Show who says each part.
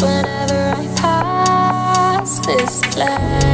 Speaker 1: whenever I pass this place.